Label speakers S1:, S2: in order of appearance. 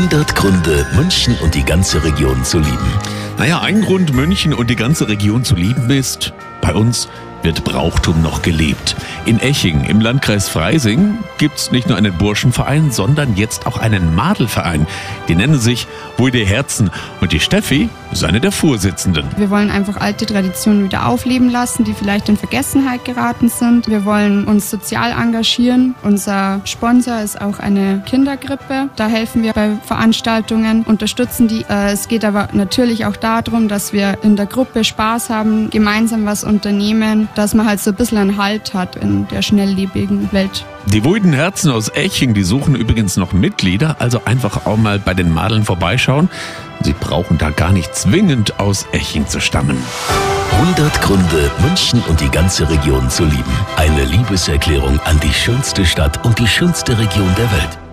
S1: 100 Gründe, München und die ganze Region zu lieben.
S2: Naja, ein Grund, München und die ganze Region zu lieben ist, bei uns wird Brauchtum noch gelebt. In Eching im Landkreis Freising gibt's nicht nur einen Burschenverein, sondern jetzt auch einen Madelverein. Die nennen sich Bude Herzen und die Steffi ist eine der Vorsitzenden.
S3: Wir wollen einfach alte Traditionen wieder aufleben lassen, die vielleicht in Vergessenheit geraten sind. Wir wollen uns sozial engagieren. Unser Sponsor ist auch eine Kindergrippe. Da helfen wir bei Veranstaltungen, unterstützen die. Äh, es geht aber natürlich auch darum, dass wir in der Gruppe Spaß haben, gemeinsam was unternehmen, dass man halt so ein bisschen einen Halt hat in der schnelllebigen Welt.
S2: Die Wuiden Herzen aus Eching, die suchen übrigens noch Mitglieder, also einfach auch mal bei den Madeln vorbeischauen. Sie brauchen da gar nicht zwingend aus Eching zu stammen.
S1: 100 Gründe, München und die ganze Region zu lieben. Eine Liebeserklärung an die schönste Stadt und die schönste Region der Welt.